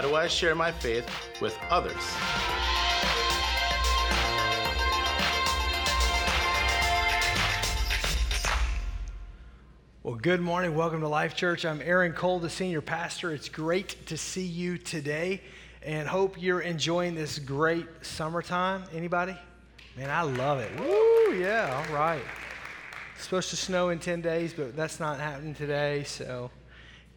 How do I share my faith with others? Well, good morning. Welcome to Life Church. I'm Aaron Cole, the senior pastor. It's great to see you today and hope you're enjoying this great summertime. Anybody? Man, I love it. Woo, yeah, all right. It's supposed to snow in 10 days, but that's not happening today, so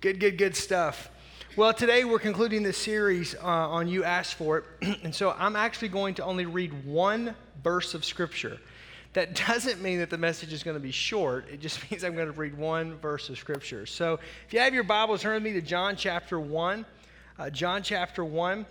good, good, good stuff. Well, today we're concluding this series uh, on You Asked For It, and so I'm actually going to only read one verse of Scripture. That doesn't mean that the message is going to be short. It just means I'm going to read one verse of Scripture. So if you have your Bibles, turn with me to John chapter 1. Uh, John chapter 1.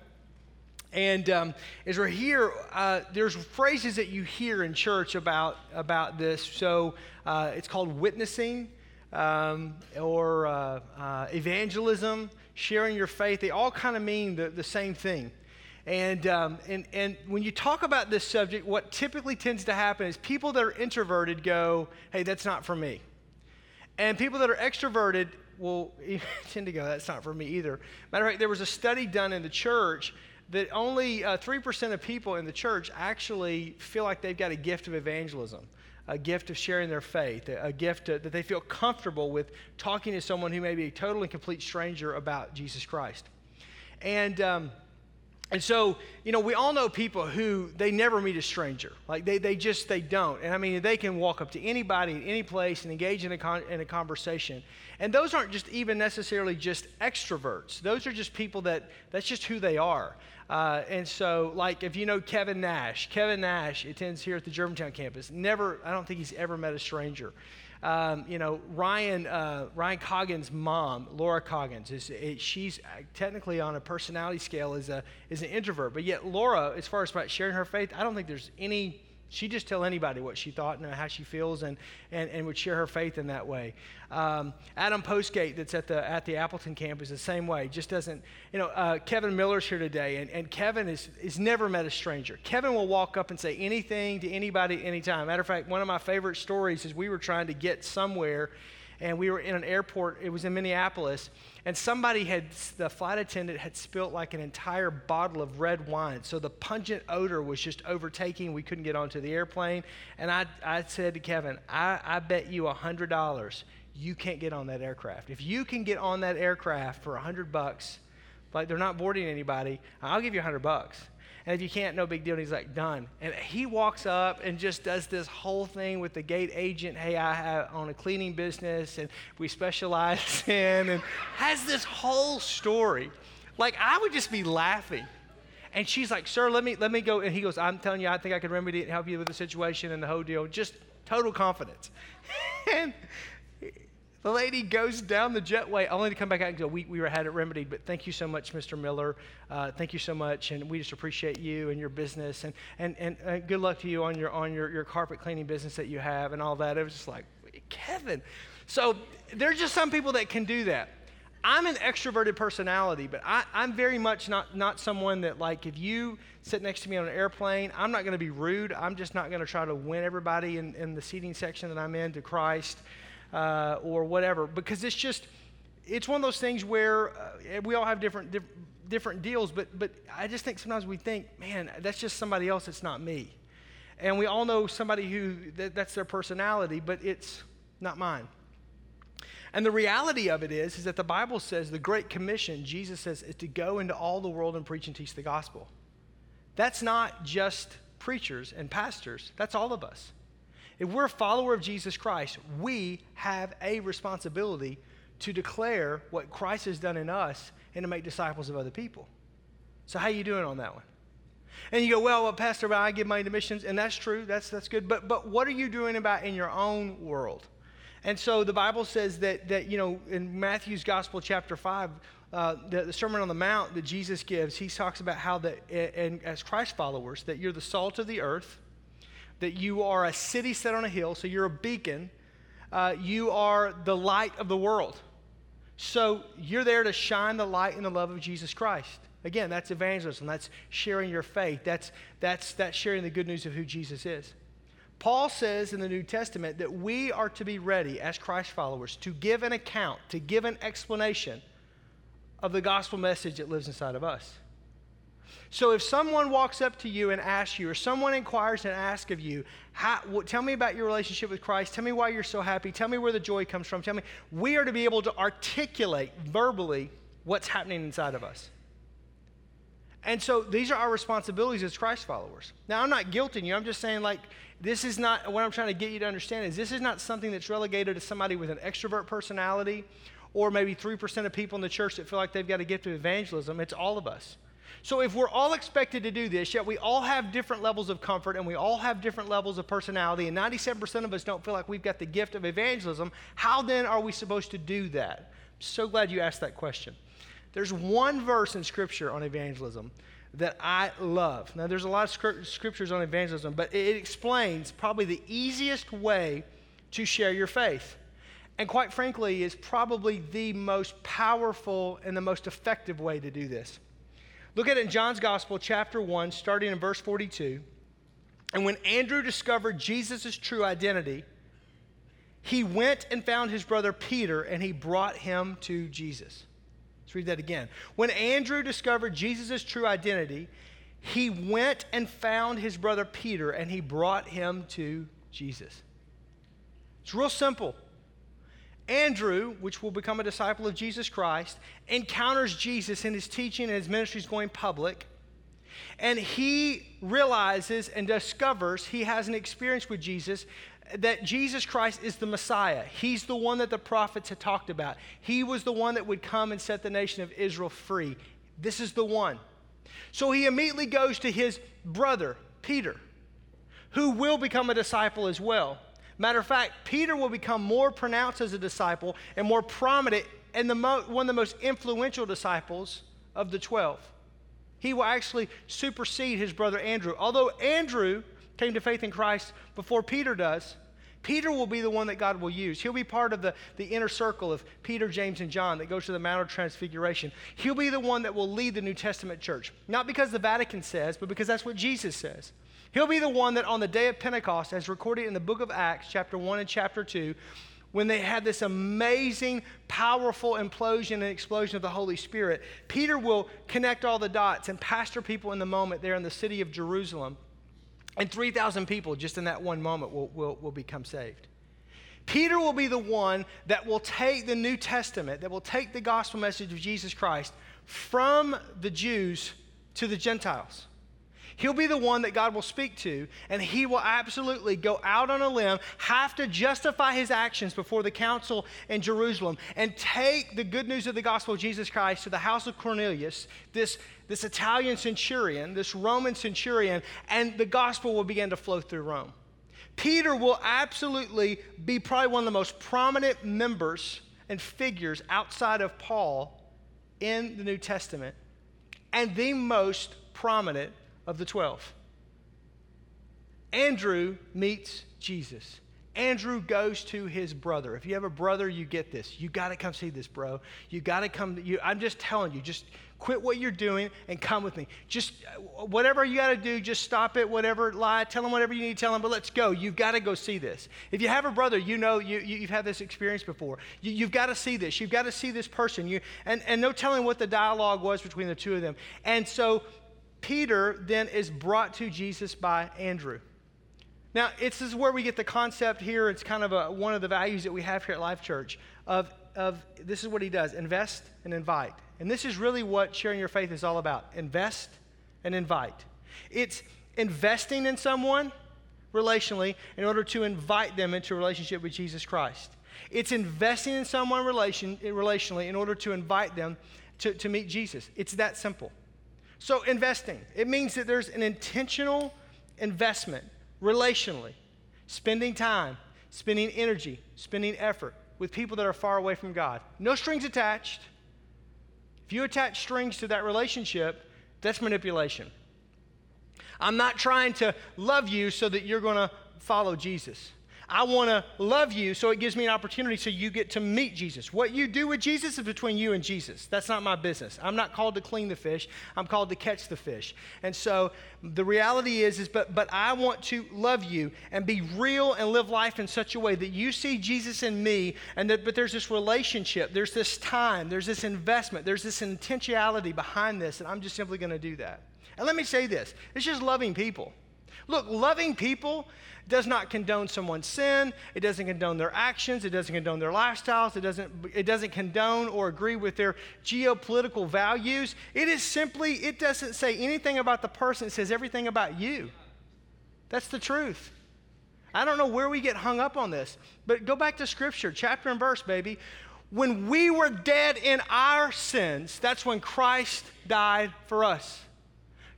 And um, as we're here, uh, there's phrases that you hear in church about, about this. So uh, it's called witnessing um, or uh, uh, evangelism, sharing your faith. They all kind of mean the, the same thing. And, um, and, and when you talk about this subject, what typically tends to happen is people that are introverted go, hey, that's not for me. And people that are extroverted will tend to go, that's not for me either. Matter of fact, there was a study done in the church that only uh, 3% of people in the church actually feel like they've got a gift of evangelism, a gift of sharing their faith, a gift to, that they feel comfortable with talking to someone who may be a total and complete stranger about Jesus Christ. And, um, and so, you know, we all know people who they never meet a stranger. Like they, they just, they don't. And I mean, they can walk up to anybody at any place and engage in a, con- in a conversation. And those aren't just even necessarily just extroverts. Those are just people that, that's just who they are. Uh, and so, like, if you know Kevin Nash, Kevin Nash attends here at the Germantown campus. Never, I don't think he's ever met a stranger. Um, you know, Ryan, uh, Ryan Coggins' mom, Laura Coggins, is, she's technically on a personality scale is, a, is an introvert. But yet, Laura, as far as about sharing her faith, I don't think there's any she just tell anybody what she thought and how she feels and, and, and would share her faith in that way. Um, Adam Postgate, that's at the, at the Appleton campus, the same way. Just doesn't, you know, uh, Kevin Miller's here today, and, and Kevin is, is never met a stranger. Kevin will walk up and say anything to anybody anytime. Matter of fact, one of my favorite stories is we were trying to get somewhere and we were in an airport, it was in Minneapolis, and somebody had, the flight attendant had spilt like an entire bottle of red wine. So the pungent odor was just overtaking. We couldn't get onto the airplane. And I, I said to Kevin, I, I bet you a $100 you can't get on that aircraft. If you can get on that aircraft for a 100 bucks, like they're not boarding anybody, I'll give you a 100 bucks. And if you can't, no big deal. And he's like, done. And he walks up and just does this whole thing with the gate agent. Hey, I have on a cleaning business and we specialize in, and has this whole story. Like, I would just be laughing. And she's like, sir, let me, let me go. And he goes, I'm telling you, I think I can remedy it and help you with the situation and the whole deal. Just total confidence. and the lady goes down the jetway only to come back out and go, we, we had it remedied, but thank you so much, Mr. Miller. Uh, thank you so much, and we just appreciate you and your business, and, and, and uh, good luck to you on, your, on your, your carpet cleaning business that you have and all that. It was just like, Kevin. So there's just some people that can do that. I'm an extroverted personality, but I, am very much not, not someone that, like, if you sit next to me on an airplane, I'm not going to be rude. I'm just not going to try to win everybody in, in the seating section that I'm in to Christ uh, or whatever, because it's just, it's one of those things where uh, we all have different, diff- different deals, but, but I just think sometimes we think, man, that's just somebody else, it's not me. And we all know somebody who that, that's their personality, but it's not mine. And the reality of it is, is that the Bible says the Great Commission, Jesus says, is to go into all the world and preach and teach the gospel. That's not just preachers and pastors, that's all of us. If we're a follower of Jesus Christ, we have a responsibility to declare what Christ has done in us and to make disciples of other people. So how are you doing on that one? And you go, well, well Pastor, I give money to missions, and that's true. That's that's good. But but what are you doing about in your own world? And so the Bible says that that you know in Matthew's Gospel chapter five, uh, the, the, Sermon on the Mount that Jesus gives, he talks about how that and as Christ followers that you're the salt of the earth that you are a city set on a hill, so you're a beacon. Uh, you are the light of the world. So you're there to shine the light and the love of Jesus Christ. Again, that's evangelism. That's sharing your faith. That's, that's, that's sharing the good news of who Jesus is. Paul says in the New Testament that we are to be ready as Christ followers to give an account, to give an explanation of the gospel message that lives inside of us. So if someone walks up to you and asks you, or someone inquires and asks of you, what, tell me about your relationship with Christ, tell me why you're so happy, tell me where the joy comes from, tell me, we are to be able to articulate verbally what's happening inside of us. And so these are our responsibilities as Christ followers. Now, I'm not guilting you. I'm just saying, like, this is not what I'm trying to get you to understand is this is not something that's relegated to somebody with an extrovert personality or maybe 3% of people in the church that feel like they've got a gift of evangelism. It's all of us. So if we're all expected to do this, yet we all have different levels of comfort and we all have different levels of personality, and 97% of us don't feel like we've got the gift of evangelism, how then are we supposed to do that? I'm so glad you asked that question. There's one verse in Scripture on evangelism that I love. Now, there's a lot of scriptures on evangelism, but it explains probably the easiest way to share your faith. And quite frankly, is probably the most powerful and the most effective way to do this. Look at it in John's Gospel, chapter 1, starting in verse 42. And when Andrew discovered Jesus' true identity, he went and found his brother Peter and he brought him to Jesus. Let's read that again. When Andrew discovered Jesus' true identity, he went and found his brother Peter and he brought him to Jesus. It's real simple. Andrew, which will become a disciple of Jesus Christ, encounters Jesus in his teaching and his ministry is going public. And he realizes and discovers he has an experience with Jesus that Jesus Christ is the Messiah. He's the one that the prophets had talked about. He was the one that would come and set the nation of Israel free. This is the one. So he immediately goes to his brother, Peter, who will become a disciple as well. Matter of fact, Peter will become more pronounced as a disciple and more prominent and the mo- one of the most influential disciples of the 12. He will actually supersede his brother Andrew. Although Andrew came to faith in Christ before Peter does, Peter will be the one that God will use. He'll be part of the, the inner circle of Peter, James, and John that goes to the Mount of Transfiguration. He'll be the one that will lead the New Testament church. Not because the Vatican says, but because that's what Jesus says. He'll be the one that on the day of Pentecost, as recorded in the book of Acts, chapter 1 and chapter 2, when they had this amazing, powerful implosion and explosion of the Holy Spirit, Peter will connect all the dots and pastor people in the moment there in the city of Jerusalem. And 3,000 people just in that one moment will, will, will become saved. Peter will be the one that will take the New Testament, that will take the gospel message of Jesus Christ from the Jews to the Gentiles. He'll be the one that God will speak to, and he will absolutely go out on a limb, have to justify his actions before the council in Jerusalem, and take the good news of the gospel of Jesus Christ to the house of Cornelius, this, this Italian centurion, this Roman centurion, and the gospel will begin to flow through Rome. Peter will absolutely be probably one of the most prominent members and figures outside of Paul in the New Testament, and the most prominent of the 12. Andrew meets Jesus. Andrew goes to his brother. If you have a brother, you get this. You got to come see this, bro. You got to come. You, I'm just telling you, just quit what you're doing and come with me. Just uh, whatever you got to do, just stop it, whatever, lie, tell him whatever you need to tell him, but let's go. You've got to go see this. If you have a brother, you know you, you, have had this experience before. You, have got to see this. You've got to see this person. You, and, and no telling what the dialogue was between the two of them. And so Peter then is brought to Jesus by Andrew. Now, this is where we get the concept here. It's kind of a, one of the values that we have here at Life Church of, of this is what he does invest and invite. And this is really what sharing your faith is all about invest and invite. It's investing in someone relationally in order to invite them into a relationship with Jesus Christ. It's investing in someone relation, relationally in order to invite them to, to meet Jesus. It's that simple. So, investing, it means that there's an intentional investment relationally, spending time, spending energy, spending effort with people that are far away from God. No strings attached. If you attach strings to that relationship, that's manipulation. I'm not trying to love you so that you're going to follow Jesus. I want to love you, so it gives me an opportunity so you get to meet Jesus. What you do with Jesus is between you and Jesus. That's not my business. I'm not called to clean the fish, I'm called to catch the fish. And so the reality is, is but, but I want to love you and be real and live life in such a way that you see Jesus in me, and that, but there's this relationship, there's this time, there's this investment, there's this intentionality behind this, and I'm just simply going to do that. And let me say this it's just loving people. Look, loving people does not condone someone's sin. It doesn't condone their actions. It doesn't condone their lifestyles. It doesn't, it doesn't condone or agree with their geopolitical values. It is simply, it doesn't say anything about the person. It says everything about you. That's the truth. I don't know where we get hung up on this, but go back to Scripture, chapter and verse, baby. When we were dead in our sins, that's when Christ died for us.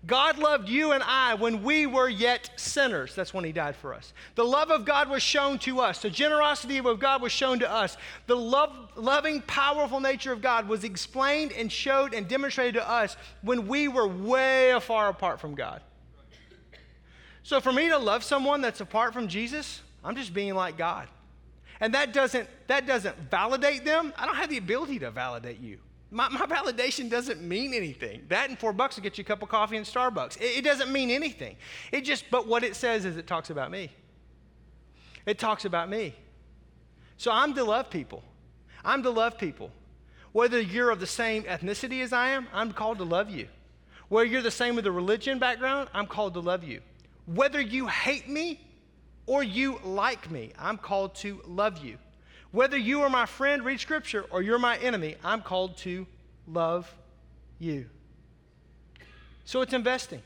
God loved you and I when we were yet sinners. That's when He died for us. The love of God was shown to us. The generosity of God was shown to us. The love, loving, powerful nature of God was explained and showed and demonstrated to us when we were way far apart from God. So for me to love someone that's apart from Jesus, I'm just being like God. And that doesn't, that doesn't validate them. I don't have the ability to validate you. My, my validation doesn't mean anything. That and four bucks will get you a cup of coffee in Starbucks. It, it doesn't mean anything. It just, but what it says is it talks about me. It talks about me. So I'm to love people. I'm to love people. Whether you're of the same ethnicity as I am, I'm called to love you. Whether you're the same with a religion background, I'm called to love you. Whether you hate me or you like me, I'm called to love you. Whether you are my friend, read scripture, or you're my enemy, I'm called to love you. So it's investing.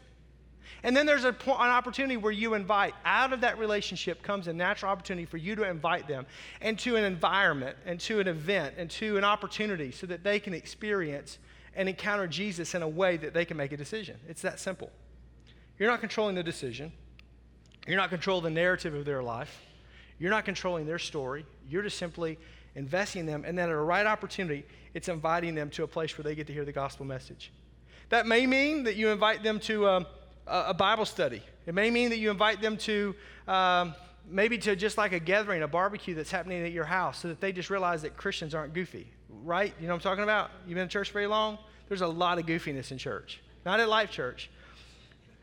And then there's a, an opportunity where you invite. Out of that relationship comes a natural opportunity for you to invite them into an environment, into an event, into an opportunity so that they can experience and encounter Jesus in a way that they can make a decision. It's that simple. You're not controlling the decision, you're not controlling the narrative of their life. You're not controlling their story. You're just simply investing in them. And then at a right opportunity, it's inviting them to a place where they get to hear the gospel message. That may mean that you invite them to um, a, Bible study. It may mean that you invite them to um, maybe to just like a gathering, a barbecue that's happening at your house so that they just realize that Christians aren't goofy, right? You know what I'm talking about? You've been in church very long? There's a lot of goofiness in church. Not at Life Church,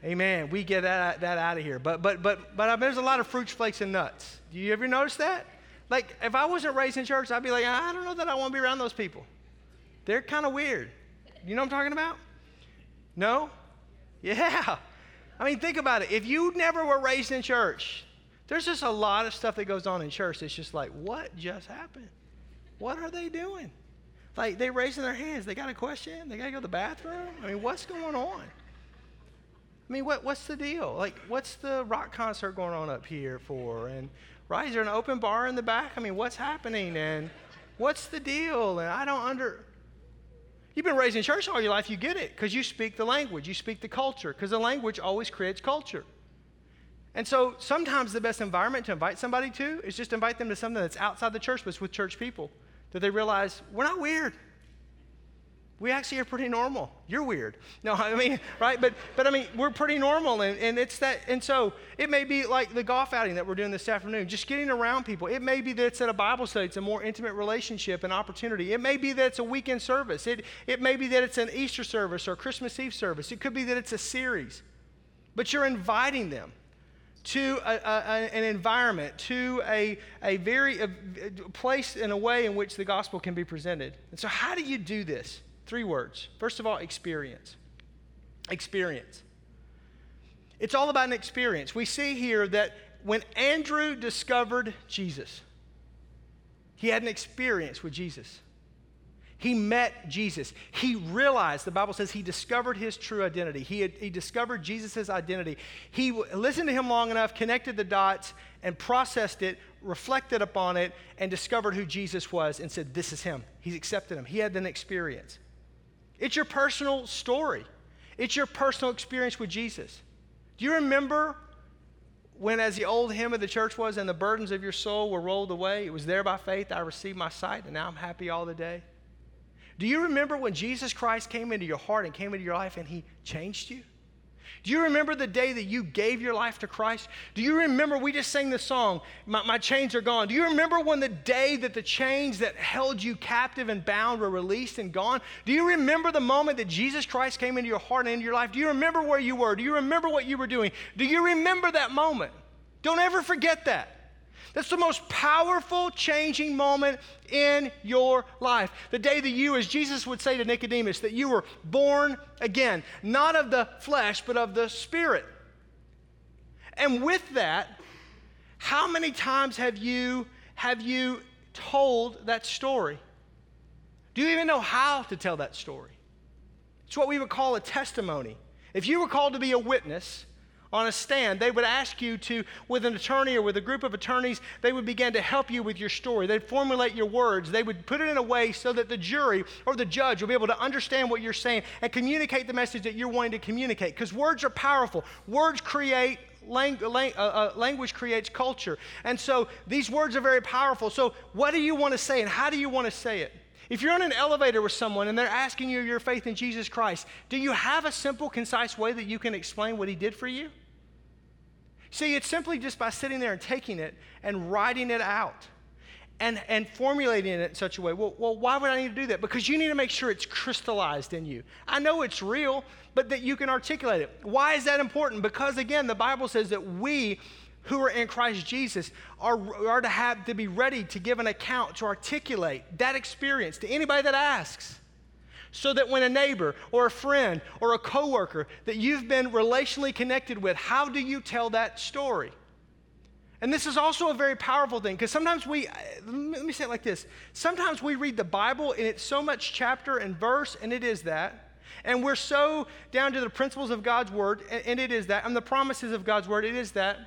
Amen. We get that, that out of here. But, but, but, but uh, there's a lot of fruit flakes and nuts. Do you ever notice that? Like, if I wasn't raised in church, I'd be like, I don't know that I want to be around those people. They're kind of weird. You know what I'm talking about? No? Yeah. I mean, think about it. If you never were raised in church, there's just a lot of stuff that goes on in church It's just like, what just happened? What are they doing? Like, they're raising their hands. They got a question? They got to go to the bathroom? I mean, what's going on? I mean, what, what's the deal? Like, what's the rock concert going on up here for? And, right, is there an open bar in the back? I mean, what's happening? And what's the deal? And I don't under. You've been raised in church all your life, you get it, because you speak the language, you speak the culture, because the language always creates culture. And so sometimes the best environment to invite somebody to is just invite them to something that's outside the church, but it's with church people, that they realize we're not weird we actually are pretty normal. You're weird. No, I mean, right? But but I mean, we're pretty normal and, and it's that and so it may be like the golf outing that we're doing this afternoon, just getting around people. It may be that it's at a Bible study, it's a more intimate relationship and opportunity. It may be that it's a weekend service. It it may be that it's an Easter service or Christmas Eve service. It could be that it's a series. But you're inviting them to a, a, an environment, to a, a very a, place in a way in which the gospel can be presented. And so, how do you do this? Three words. First of all, experience. Experience. It's all about an experience. We see here that when Andrew discovered Jesus, he had an experience with Jesus. He met Jesus. He realized, the Bible says, he discovered his true identity. He, had, he discovered Jesus' identity. He listened to him long enough, connected the dots, and processed it, reflected upon it, and discovered who Jesus was and said, This is him. He's accepted him. He had an experience. It's your personal story, it's your personal experience with Jesus. Do you remember when, as the old hymn of the church was, and the burdens of your soul were rolled away? It was there by faith I received my sight, and now I'm happy all the day. Do you remember when Jesus Christ came into your heart and came into your life and he changed you? Do you remember the day that you gave your life to Christ? Do you remember we just sang the song, my, my, chains are gone? Do you remember when the day that the chains that held you captive and bound were released and gone? Do you remember the moment that Jesus Christ came into your heart and into your life? Do you remember where you were? Do you remember what you were doing? Do you remember that moment? Don't ever forget that. That's the most powerful changing moment in your life. The day that you, as Jesus would say to Nicodemus, that you were born again, not of the flesh, but of the spirit. And with that, how many times have you have you told that story? Do you even know how to tell that story? It's what we would call a testimony. If you were called to be a witness, on a stand, they would ask you to, with an attorney or with a group of attorneys, they would begin to help you with your story. They'd formulate your words. They would put it in a way so that the jury or the judge will be able to understand what you're saying and communicate the message that you're wanting to communicate. Because words are powerful. Words create Lang- lang- uh, uh, language creates culture. And so these words are very powerful. So, what do you want to say and how do you want to say it? If you're on an elevator with someone and they're asking you your faith in Jesus Christ, do you have a simple, concise way that you can explain what He did for you? See, it's simply just by sitting there and taking it and writing it out and, and formulating it in such a way. Well, well, why would I need to do that? Because you need to make sure it's crystallized in you. I know it's real, but that you can articulate it. Why is that important? Because again, the Bible says that we who are in Christ Jesus are, are to have to be ready to give an account to articulate that experience to anybody that asks so that when a neighbor or a friend or a coworker that you've been relationally connected with, how do you tell that story? And this is also a very powerful thing because sometimes we, uh, let me say it like this sometimes we read the Bible and it's so much chapter and verse, and it is that. And we're so down to the principles of God's word, and it is that, and the promises of God's word, it is that.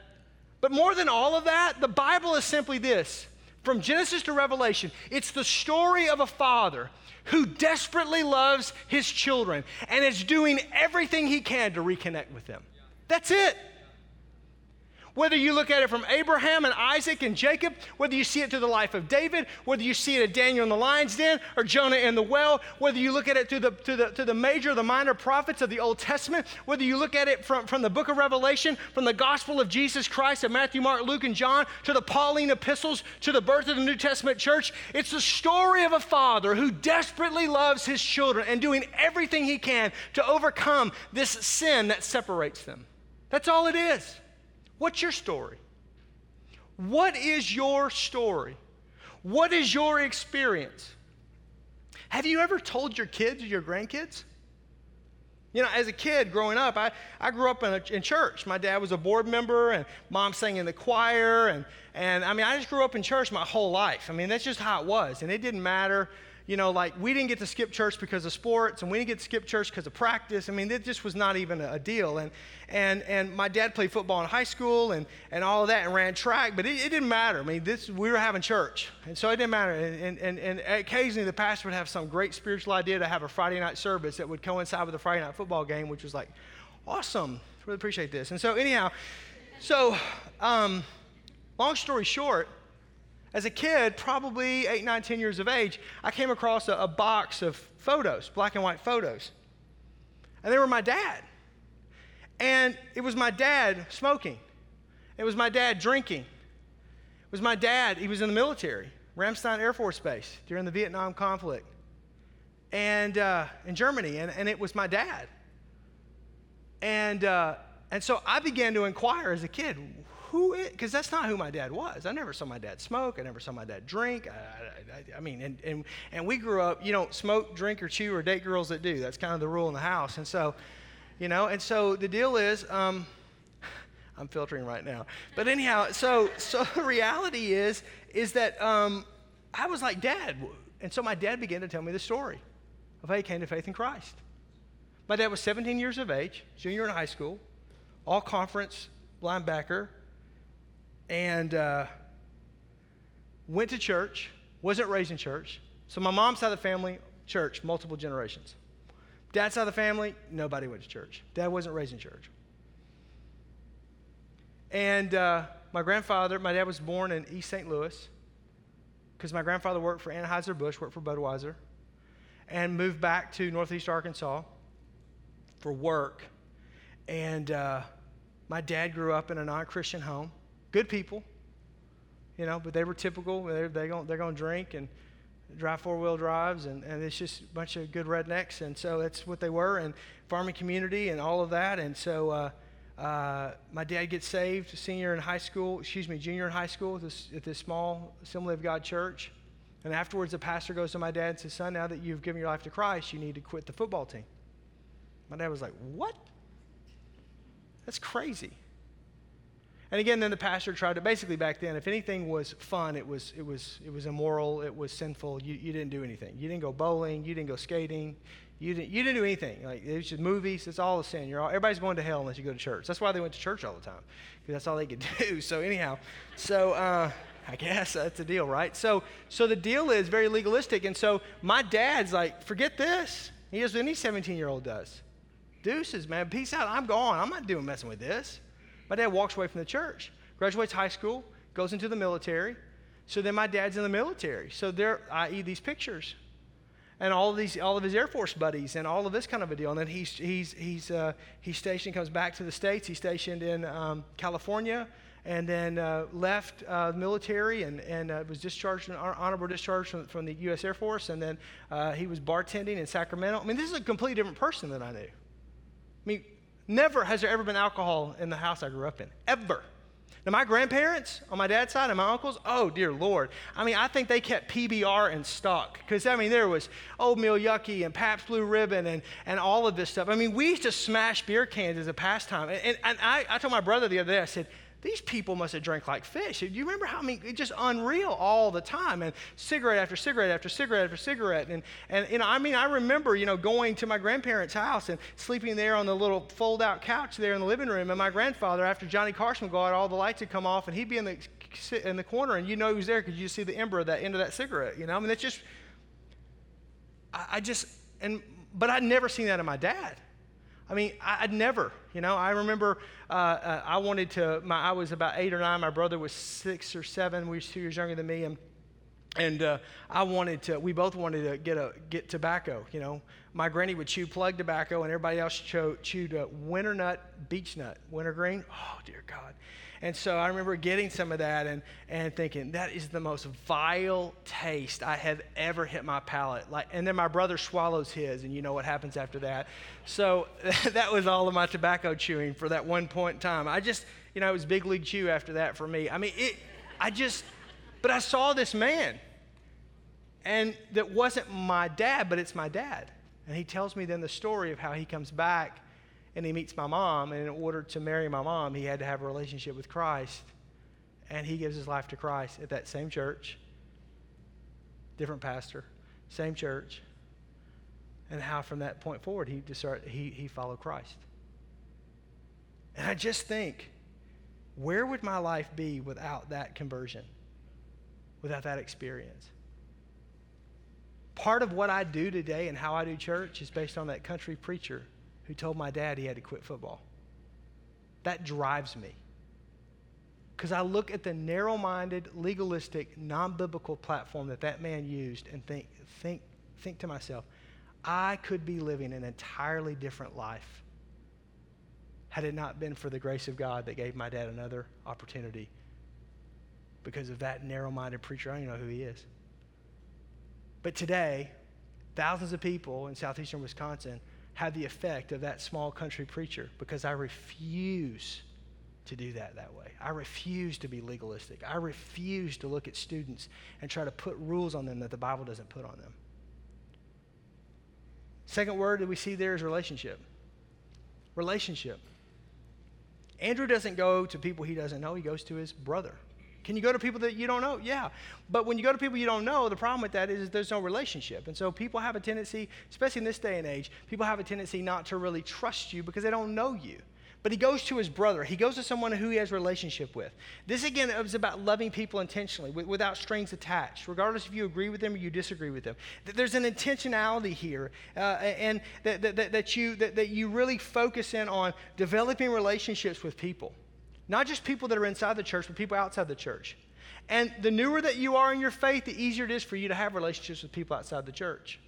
But more than all of that, the Bible is simply this from Genesis to Revelation, it's the story of a father who desperately loves his children and is doing everything he can to reconnect with them. That's it. Whether you look at it from Abraham and Isaac and Jacob, whether you see it through the life of David, whether you see it at Daniel in the lion's den or Jonah in the well, whether you look at it through the, through the, through the major, the minor prophets of the Old Testament, whether you look at it from, from the book of Revelation, from the gospel of Jesus Christ of Matthew, Mark, Luke, and John, to the Pauline epistles, to the birth of the New Testament church, it's the story of a father who desperately loves his children and doing everything he can to overcome this sin that separates them. That's all it is. What's your story? What is your story? What is your experience? Have you ever told your kids or your grandkids? You know, as a kid growing up, I, I grew up in, a, in church. My dad was a board member, and mom sang in the choir. And, and I mean, I just grew up in church my whole life. I mean, that's just how it was. And it didn't matter you know, like we didn't get to skip church because of sports, and we didn't get to skip church because of practice. I mean, it just was not even a deal. And and and my dad played football in high school and and all of that, and ran track, but it, it didn't matter. I mean, this we were having church, and so it didn't matter. And, and and occasionally the pastor would have some great spiritual idea to have a Friday night service that would coincide with the Friday night football game, which was like awesome. Really appreciate this. And so anyhow, so um, long story short as a kid, probably eight, nine, ten years of age, I came across a, a box of photos, black and white photos. And they were my dad. And it was my dad smoking. It was my dad drinking. It was my dad, he was in the military, Ramstein Air Force Base during the Vietnam conflict. And uh, in Germany, and, and it was my dad. And, uh, and so I began to inquire as a kid who is, because that's not who my dad was. I never saw my dad smoke. I never saw my dad drink. I, I, I, mean, and, and, and we grew up, you don't smoke, drink, or chew or date girls that do. That's kind of the rule in the house. And so, you know, and so the deal is, um, I'm filtering right now. But anyhow, so, so the reality is, is that um, I was like, Dad. And so my dad began to tell me the story of how he came to faith in Christ. My dad was 17 years of age, junior in high school, all conference linebacker, and uh, went to church, wasn't raised in church. So my mom's side of the family, church, multiple generations. Dad's side of the family, nobody went to church. Dad wasn't raised in church. And uh, my grandfather, my dad was born in East St. Louis because my grandfather worked for Anheuser-Busch, worked for Budweiser, and moved back to Northeast Arkansas for work And uh, my dad grew up in a non Christian home. Good people, you know, but they were typical. They're, they're going they're to drink and drive four wheel drives, and, and it's just a bunch of good rednecks. And so that's what they were, and farming community and all of that. And so uh, uh, my dad gets saved, senior in high school, excuse me, junior in high school at this, at this small Assembly of God church. And afterwards, the pastor goes to my dad and says, Son, now that you've given your life to Christ, you need to quit the football team. My dad was like, What? That's crazy. And again, then the pastor tried to basically back then, if anything was fun, it was it was it was immoral, it was sinful. You, you didn't do anything. You didn't go bowling, you didn't go skating, you didn't you didn't do anything. Like it was just movies. It's all a sin. You're all everybody's going to hell unless you go to church. That's why they went to church all the time because that's all they could do. So anyhow, so. Uh, I guess that's the deal, right? So, so the deal is very legalistic, and so my dad's like, forget this. He does what any 17 year old does. Deuces, man, peace out. I'm gone. I'm not doing messing with this. My dad walks away from the church, graduates high school, goes into the military. So then my dad's in the military. So there, i.e., these pictures, and all of these, all of his Air Force buddies, and all of this kind of a deal. And then he's he's he's uh, he's stationed, comes back to the states. He's stationed in um, California, and then uh, left uh, the military and and uh, was discharged, an honorable discharge from, from the U.S. Air Force. And then uh, he was bartending in Sacramento. I mean, this is a completely different person than I knew. I mean, Never has there ever been alcohol in the house I grew up in. Ever. Now, my grandparents on my dad's side and my uncles, oh, dear Lord. I mean, I think they kept PBR in stock. Because, I mean, there was Old Milwaukee and Pabst Blue Ribbon and, and all of this stuff. I mean, we used to smash beer cans as a pastime. And, and, and I, I told my brother the other day, I said, these people must have drank like fish. Do you remember how I mean it's just unreal all the time and cigarette after cigarette after cigarette after cigarette and and you know I mean I remember you know going to my grandparents' house and sleeping there on the little fold out couch there in the living room and my grandfather after Johnny Carson would go out all the lights would come off and he'd be in the in the corner and you know he was there because you see the ember of that end of that cigarette you know I mean it's just I, I just and but I'd never seen that in my dad. I mean, I, would never, you know. I remember uh, uh, I wanted to, my, I was about eight or nine. My brother was six or seven. We was two years younger than me. And, and uh, I wanted to, we both wanted to get, a, get tobacco, you know. My granny would chew plug tobacco, and everybody else chewed, chewed winter nut, beech nut, wintergreen. Oh, dear God. And so I remember getting some of that and, and thinking, that is the most vile taste I have ever hit my palate. Like, and then my brother swallows his, and you know what happens after that. So that was all of my tobacco chewing for that one point in time. I just, you know, it was big league chew after that for me. I mean, it, I just, but I saw this man, and that wasn't my dad, but it's my dad. And he tells me then the story of how he comes back and he meets my mom. And in order to marry my mom, he had to have a relationship with Christ. And he gives his life to Christ at that same church, different pastor, same church. And how from that point forward he started, he, he followed Christ. And I just think, where would my life be without that conversion, without that experience? Part of what I do today and how I do church is based on that country preacher who told my dad he had to quit football. That drives me. Because I look at the narrow minded, legalistic, non biblical platform that that man used and think, think, think to myself, I could be living an entirely different life had it not been for the grace of God that gave my dad another opportunity because of that narrow minded preacher. I don't even know who he is. But today, thousands of people in southeastern Wisconsin have the effect of that small country preacher because I refuse to do that that way. I refuse to be legalistic. I refuse to look at students and try to put rules on them that the Bible doesn't put on them. Second word that we see there is relationship. Relationship. Andrew doesn't go to people he doesn't know, he goes to his brother. Can you go to people that you don't know? Yeah. But when you go to people you don't know, the problem with that is there's no relationship. And so people have a tendency, especially in this day and age, people have a tendency not to really trust you because they don't know you. But he goes to his brother. He goes to someone who he has a relationship with. This, again, is about loving people intentionally, without strings attached, regardless if you agree with them or you disagree with them. There's an intentionality here, uh, and that, that, that, you, that, that you really focus in on developing relationships with people. Not just people that are inside the church, but people outside the church. And the newer that you are in your faith, the easier it is for you to have relationships with people outside the church.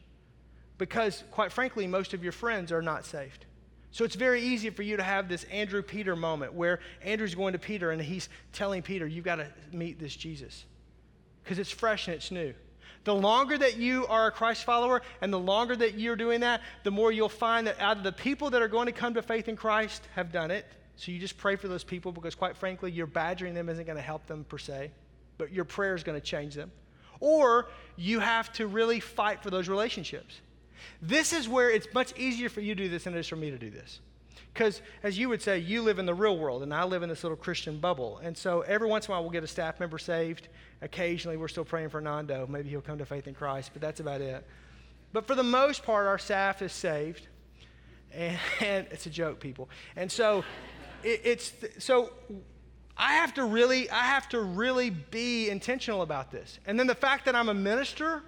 Because, quite frankly, most of your friends are not saved. So it's very easy for you to have this Andrew Peter moment where Andrew's going to Peter and he's telling Peter, You've got to meet this Jesus because it's fresh and it's new. The longer that you are a Christ follower and the longer that you're doing that, the more you'll find that out of the people that are going to come to faith in Christ have done it. So you just pray for those people because, quite frankly, your badgering them isn't going to help them per se, but your prayer is going to change them. Or you have to really fight for those relationships. This is where it's much easier for you to do this than it is for me to do this. Because, as you would say, you live in the real world, and I live in this little Christian bubble. And so every once in a while, we'll get a staff member saved. Occasionally, we're still praying for Nando. Maybe he'll come to faith in Christ, but that's about it. But for the most part, our staff is saved. And, and it's a joke, people. And so it, it's, so I have to really, I have to really be intentional about this. And then the fact that I'm a minister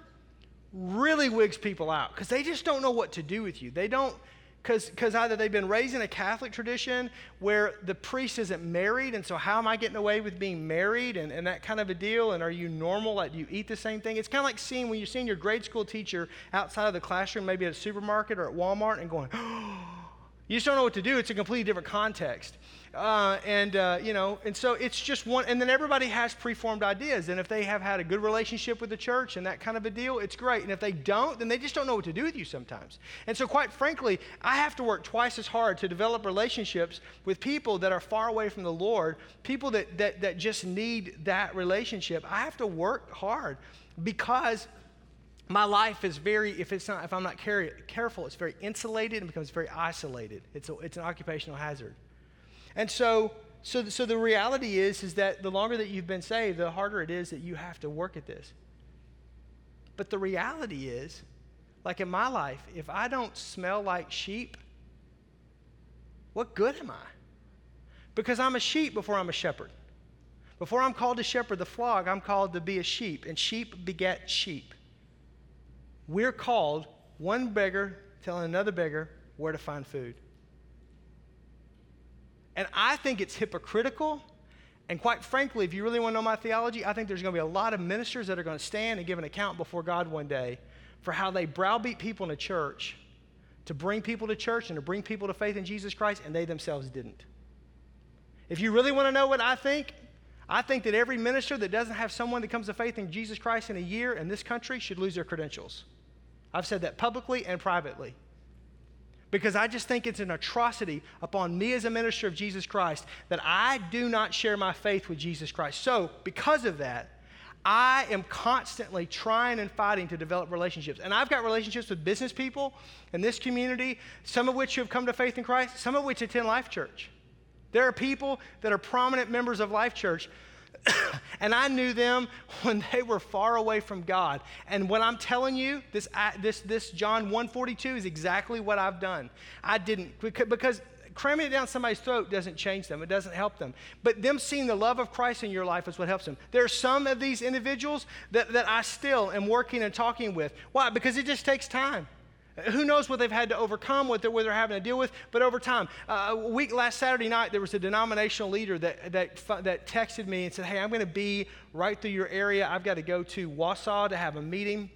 really wigs people out because they just don't know what to do with you. They don't, because either they've been raised in a Catholic tradition where the priest isn't married, and so how am I getting away with being married and, and that kind of a deal? And are you normal? Like, do you eat the same thing? It's kind of like seeing when you're seeing your grade school teacher outside of the classroom, maybe at a supermarket or at Walmart, and going, oh, you just don't know what to do. It's a completely different context. Uh, and, uh, you know, and so it's just one, and then everybody has preformed ideas. And if they have had a good relationship with the church and that kind of a deal, it's great. And if they don't, then they just don't know what to do with you sometimes. And so, quite frankly, I have to work twice as hard to develop relationships with people that are far away from the Lord, people that, that, that just need that relationship. I have to work hard because my life is very if it's not if i'm not care, careful it's very insulated and becomes very isolated it's, a, it's an occupational hazard and so, so, so the reality is, is that the longer that you've been saved, the harder it is that you have to work at this. But the reality is, like in my life, if I don't smell like sheep, what good am I? Because I'm a sheep before I'm a shepherd. Before I'm called to shepherd the flock, I'm called to be a sheep, and sheep beget sheep. We're called one beggar telling another beggar where to find food. And I think it's hypocritical. And quite frankly, if you really want to know my theology, I think there's going to be a lot of ministers that are going to stand and give an account before God one day for how they browbeat people in a church to bring people to church and to bring people to faith in Jesus Christ, and they themselves didn't. If you really want to know what I think, I think that every minister that doesn't have someone that comes to faith in Jesus Christ in a year in this country should lose their credentials. I've said that publicly and privately because I just think it's an atrocity upon me as a minister of Jesus Christ that I do not share my faith with Jesus Christ. So, because of that, I am constantly trying and fighting to develop relationships. And I've got relationships with business people in this community, some of which have come to faith in Christ, some of which attend Life Church. There are people that are prominent members of Life Church and I knew them when they were far away from God. And what I'm telling you, this, this, this John 142 is exactly what I've done. I didn't, because cramming it down somebody's throat doesn't change them, it doesn't help them. But them seeing the love of Christ in your life is what helps them. There are some of these individuals that, that I still am working and talking with. Why? Because it just takes time. Who knows what they've had to overcome, what they're, what they're having to deal with, but over time. Uh, a week last Saturday night, there was a denominational leader that, that, that texted me and said, Hey, I'm going to be right through your area. I've got to go to Wausau to have a meeting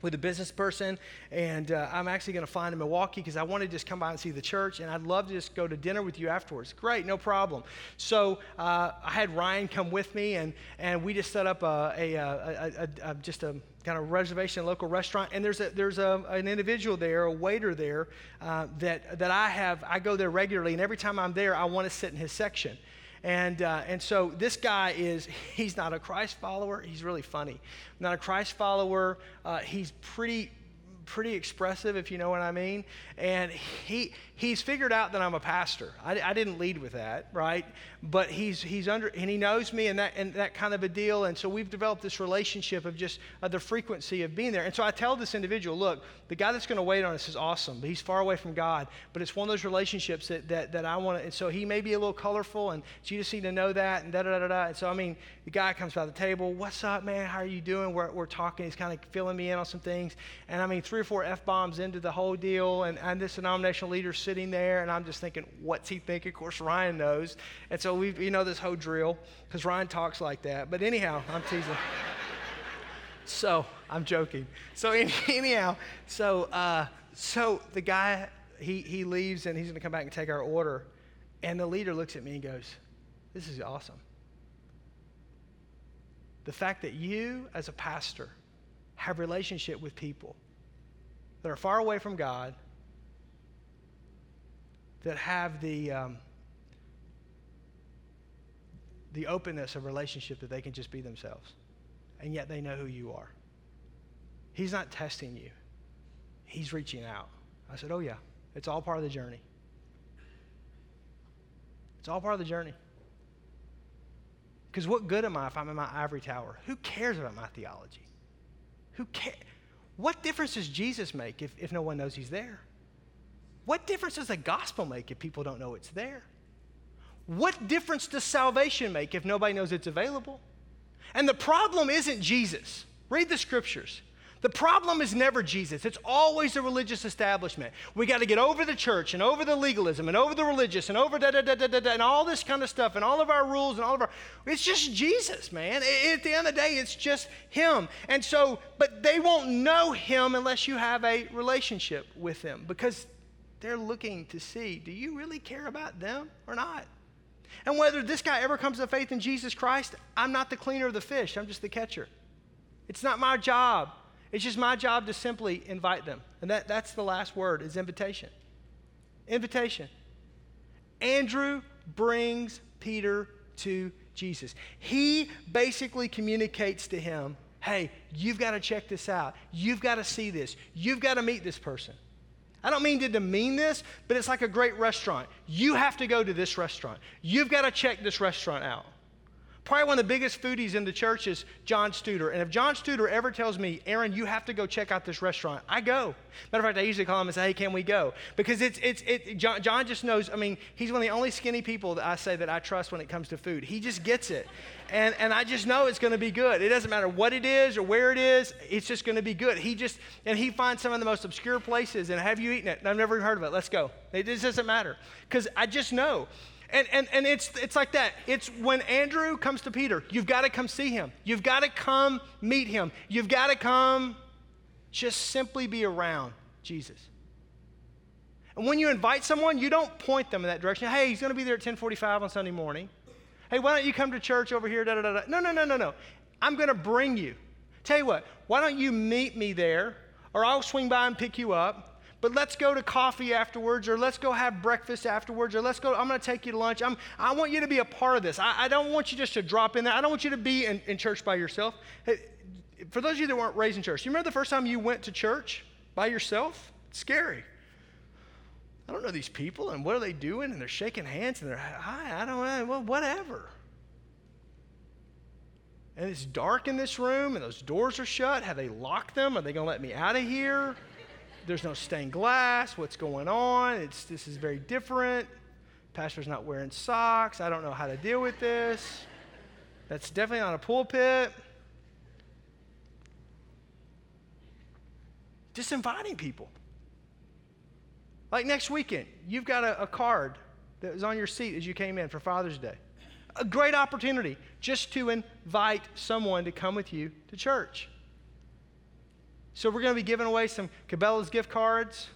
with a business person, and uh, I'm actually going to fly in Milwaukee because I want to just come by and see the church, and I'd love to just go to dinner with you afterwards. Great, no problem. So uh, I had Ryan come with me, and, and we just set up a, a, a, a just a kind of reservation, local restaurant, and there's a, there's a, an individual there, a waiter there, uh, that that I have. I go there regularly, and every time I'm there, I want to sit in his section. And, uh, and so this guy is, he's not a Christ follower. He's really funny. Not a Christ follower. Uh, he's pretty, pretty expressive, if you know what I mean. And he, he's figured out that I'm a pastor. I, I, didn't lead with that, right? But he's, he's under, and he knows me and that, and that kind of a deal. And so we've developed this relationship of just uh, the frequency of being there. And so I tell this individual, look, the guy that's going to wait on us is awesome, but he's far away from God. But it's one of those relationships that, that, that I want to, and so he may be a little colorful, and so you just need to know that, and da da da da. And so, I mean, the guy comes by the table, what's up, man? How are you doing? We're, we're talking. He's kind of filling me in on some things. And I mean, three or four F bombs into the whole deal, and, and this denominational leader sitting there, and I'm just thinking, what's he thinking? Of course, Ryan knows. And so we, you know, this whole drill because Ryan talks like that. But anyhow, I'm teasing. so I'm joking. So anyhow, so uh, so the guy he, he leaves and he's going to come back and take our order. And the leader looks at me and goes, This is awesome. The fact that you, as a pastor, have relationship with people that are far away from God, that have the, um, the openness of relationship that they can just be themselves, and yet they know who you are. He's not testing you, He's reaching out. I said, Oh, yeah, it's all part of the journey. It's all part of the journey. Because what good am I if I'm in my ivory tower? Who cares about my theology? Who cares? What difference does Jesus make if, if no one knows he's there? What difference does the gospel make if people don't know it's there? What difference does salvation make if nobody knows it's available? And the problem isn't Jesus. Read the scriptures. The problem is never Jesus. It's always the religious establishment. We got to get over the church and over the legalism and over the religious and over da da da da da da and all this kind of stuff and all of our rules and all of our. It's just Jesus, man. At the end of the day, it's just Him. And so, but they won't know Him unless you have a relationship with Him because they're looking to see do you really care about them or not? And whether this guy ever comes to faith in Jesus Christ, I'm not the cleaner of the fish, I'm just the catcher. It's not my job it's just my job to simply invite them. And that, that's the last word is invitation. Invitation. Andrew brings Peter to Jesus. He basically communicates to him, hey, you've got to check this out. You've got to see this. You've got to meet this person. I don't mean to demean this, but it's like a great restaurant. You have to go to this restaurant. You've got to check this restaurant out. Probably one of the biggest foodies in the church is John Studer. And if John Studer ever tells me, Aaron, you have to go check out this restaurant, I go. Matter of fact, I usually call him and say, hey, can we go? Because it's, it's, it, John, John just knows, I mean, he's one of the only skinny people that I say that I trust when it comes to food. He just gets it. And, and I just know it's going to be good. It doesn't matter what it is or where it is, it's just going to be good. He just, and he finds some of the most obscure places and have you eaten it? I've never even heard of it. Let's go. It just doesn't matter. Because I just know. And, and, and it's, it's like that. It's when Andrew comes to Peter, you've got to come see him. You've got to come meet him. You've got to come just simply be around Jesus. And when you invite someone, you don't point them in that direction. Hey, he's going to be there at 1045 on Sunday morning. Hey, why don't you come to church over here? Da, da, da, da. No, no, no, no, no. I'm going to bring you. Tell you what, why don't you meet me there, or I'll swing by and pick you up but let's go to coffee afterwards, or let's go have breakfast afterwards, or let's go, I'm going to take you to lunch. I'm, I want you to be a part of this. I, I don't want you just to drop in there. I don't want you to be in, in church by yourself. Hey, for those of you that weren't raised in church, you remember the first time you went to church by yourself? It's scary. I don't know these people, and what are they doing? And they're shaking hands, and they're, hi, I don't know, well, whatever. And it's dark in this room, and those doors are shut. Have they locked them? Are they going to let me out of here? There's no stained glass. What's going on? It's, this is very different. Pastor's not wearing socks. I don't know how to deal with this. That's definitely not a pulpit. Just inviting people. Like next weekend, you've got a, a card that was on your seat as you came in for Father's Day. A great opportunity just to invite someone to come with you to church. So we're going to be giving away some Cabela's gift cards.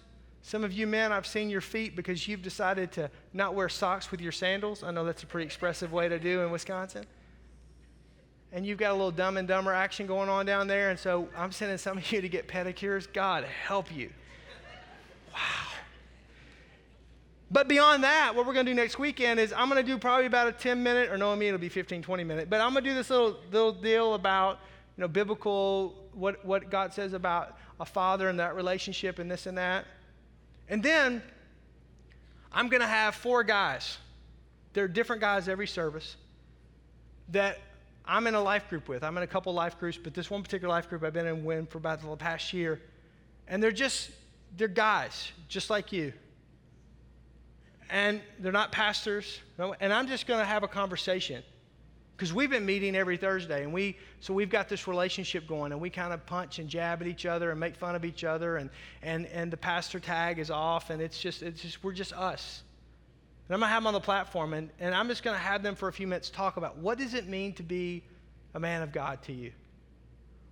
Some of you men, I've seen your feet because you've decided to not wear socks with your sandals. I know that's a pretty expressive way to do in Wisconsin. And you've got a little dumb and dumber action going on down there. And so I'm sending some of you to get pedicures. God help you. Wow. But beyond that, what we're going to do next weekend is I'm going to do probably about a 10 minute, or no, me, it'll be 15, 20 minute. But I'm going to do this little, little deal about you know, biblical, what, what God says about a father and that relationship and this and that. And then I'm going to have four guys. They're different guys every service that I'm in a life group with. I'm in a couple life groups, but this one particular life group I've been in with for about the past year. And they're just, they're guys, just like you. And they're not pastors. And I'm just going to have a conversation because we've been meeting every Thursday, and we so we've got this relationship going, and we kind of punch and jab at each other and make fun of each other, and and and the pastor tag is off, and it's just it's just we're just us. And I'm gonna have them on the platform, and, and I'm just gonna have them for a few minutes talk about what does it mean to be a man of God to you?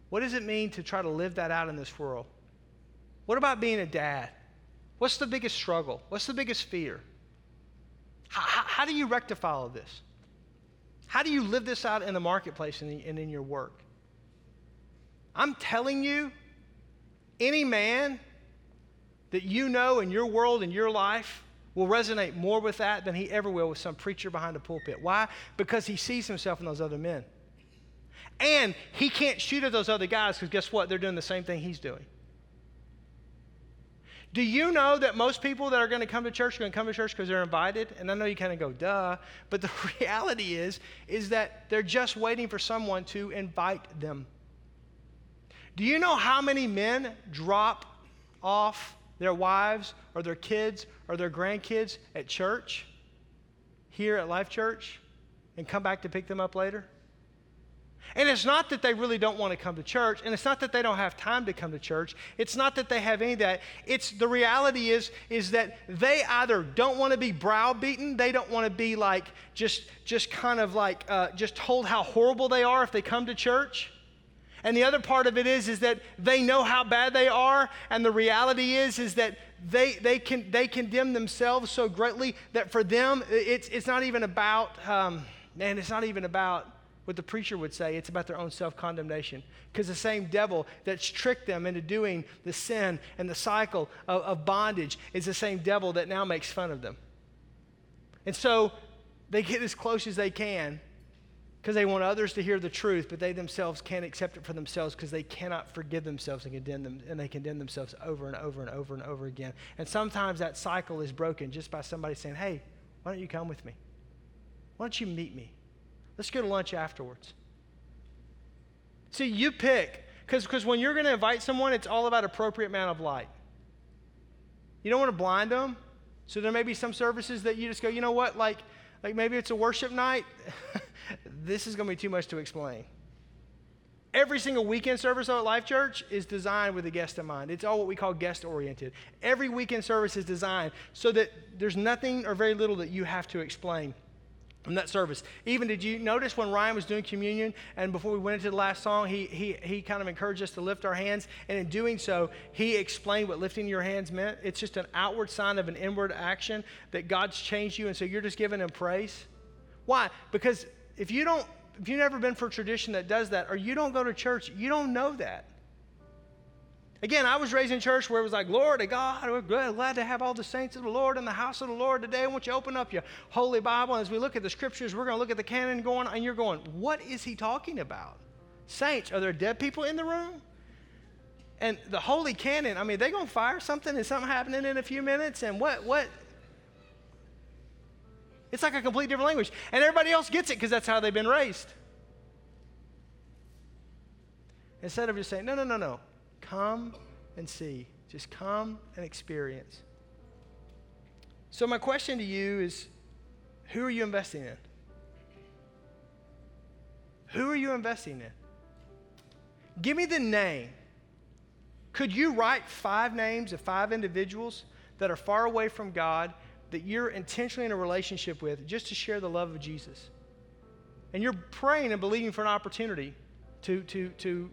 What does it mean to try to live that out in this world? What about being a dad? What's the biggest struggle? What's the biggest fear? How, how, how do you rectify all of this? How do you live this out in the marketplace and in, your work? I'm telling you, any man that you know in your world, in your life, will resonate more with that than he ever will with some preacher behind a pulpit. Why? Because he sees himself in those other men. And he can't shoot at those other guys because guess what? They're doing the same thing he's doing. Do you know that most people that are going to come to church are going to come to church because they're invited? And I know you kind of go, duh. But the reality is, is that they're just waiting for someone to invite them. Do you know how many men drop off their wives or their kids or their grandkids at church, here at Life Church, and come back to pick them up later? And it's not that they really don't want to come to church, and it's not that they don't have time to come to church. It's not that they have any of that. It's the reality is, is that they either don't want to be browbeaten, they don't want to be like just, just kind of like uh, just told how horrible they are if they come to church. And the other part of it is, is that they know how bad they are, and the reality is, is that they, they, can, they condemn themselves so greatly that for them, it's, it's not even about, um, man, it's not even about what the preacher would say, it's about their own self condemnation. Because the same devil that's tricked them into doing the sin and the cycle of, of, bondage is the same devil that now makes fun of them. And so they get as close as they can because they want others to hear the truth, but they themselves can't accept it for themselves because they cannot forgive themselves and condemn them, and they condemn themselves over and over and over and over again. And sometimes that cycle is broken just by somebody saying, Hey, why don't you come with me? Why don't you meet me? Let's go to lunch afterwards. See, you pick, because when you're going to invite someone, it's all about appropriate amount of light. You don't want to blind them. So there may be some services that you just go, you know what, like, like maybe it's a worship night. this is going to be too much to explain. Every single weekend service at Life Church is designed with a guest in mind. It's all what we call guest oriented. Every weekend service is designed so that there's nothing or very little that you have to explain in that service. Even did you notice when Ryan was doing communion and before we went into the last song, he, he, he kind of encouraged us to lift our hands. And in doing so, he explained what lifting your hands meant. It's just an outward sign of an inward action that God's changed you. And so you're just giving him praise. Why? Because if you don't, if you've never been for a tradition that does that, or you don't go to church, you don't know that. Again, I was raised in church where it was like, Lord to God, we're glad to have all the saints of the Lord in the house of the Lord today. I want you to open up your holy Bible. And as we look at the scriptures, we're going to look at the canon going, and you're going, what is he talking about? Saints, are there dead people in the room? And the holy canon, I mean, they're going to fire something and something happening in a few minutes? And what, what? It's like a complete different language. And everybody else gets it because that's how they've been raised. Instead of just saying, no, no, no, no. Come and see. Just come and experience. So, my question to you is who are you investing in? Who are you investing in? Give me the name. Could you write five names of five individuals that are far away from God that you're intentionally in a relationship with just to share the love of Jesus? And you're praying and believing for an opportunity to, to, to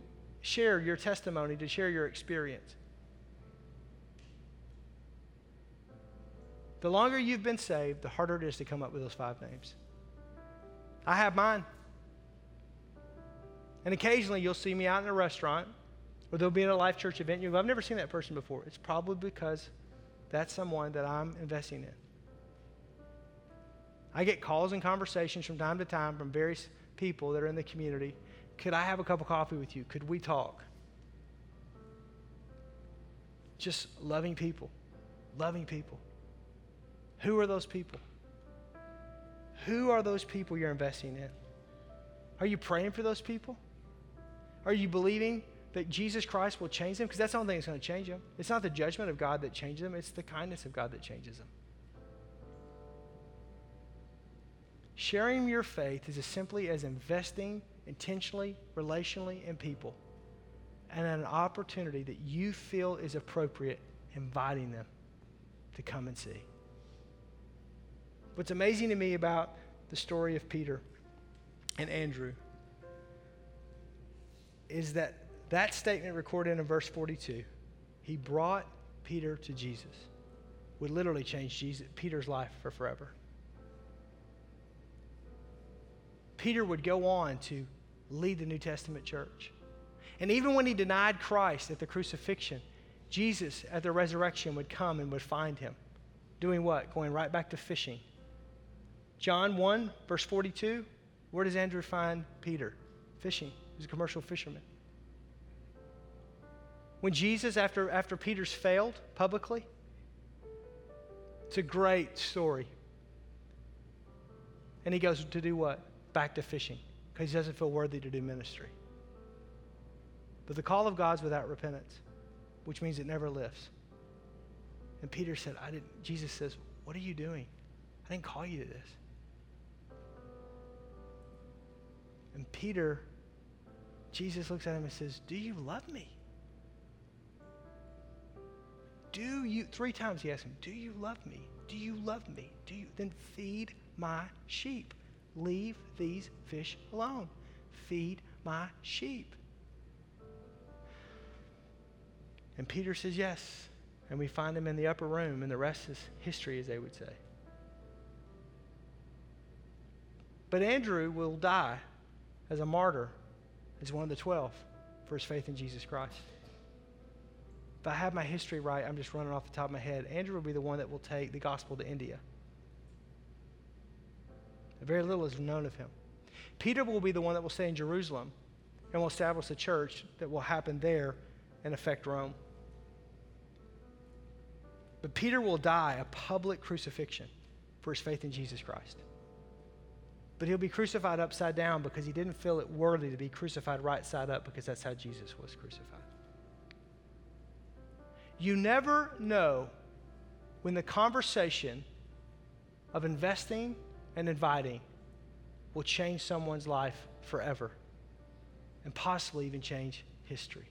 share your testimony, to share your experience. The longer you've been saved, the harder it is to come up with those five names. I have mine. And occasionally you'll see me out in a restaurant or they'll be at a Life Church event. You go, I've never seen that person before. It's probably because that's someone that I'm investing in. I get calls and conversations from time to time from various people that are in the community could I have a cup of coffee with you? Could we talk? Just loving people. Loving people. Who are those people? Who are those people you're investing in? Are you praying for those people? Are you believing that Jesus Christ will change them? Because that's the only thing that's going to change them. It's not the judgment of God that changes them, it's the kindness of God that changes them. Sharing your faith is as simply as investing intentionally, relationally, in people, and an opportunity that you feel is appropriate, inviting them to come and see. What's amazing to me about the story of Peter and Andrew is that that statement recorded in verse 42 he brought Peter to Jesus. would literally change Jesus, Peter's life for forever. Peter would go on to lead the New Testament church. And even when he denied Christ at the crucifixion, Jesus at the resurrection would come and would find him. Doing what? Going right back to fishing. John 1, verse 42, where does Andrew find Peter? Fishing. He's a commercial fisherman. When Jesus, after, after Peter's failed publicly, it's a great story. And he goes to do what? Back to fishing because he doesn't feel worthy to do ministry. But the call of God's without repentance, which means it never lifts. And Peter said, I didn't, Jesus says, What are you doing? I didn't call you to this. And Peter, Jesus looks at him and says, Do you love me? Do you, three times he asked him, Do you love me? Do you love me? Do you, then feed my sheep. Leave these fish alone. Feed my sheep. And Peter says yes. And we find him in the upper room, and the rest is history, as they would say. But Andrew will die as a martyr, as one of the twelve, for his faith in Jesus Christ. If I have my history right, I'm just running off the top of my head. Andrew will be the one that will take the gospel to India. Very little is known of him. Peter will be the one that will stay in Jerusalem and will establish a church that will happen there and affect Rome. But Peter will die a public crucifixion for his faith in Jesus Christ. But he'll be crucified upside down because he didn't feel it worthy to be crucified right side up because that's how Jesus was crucified. You never know when the conversation of investing and inviting will change someone's life forever and possibly even change history.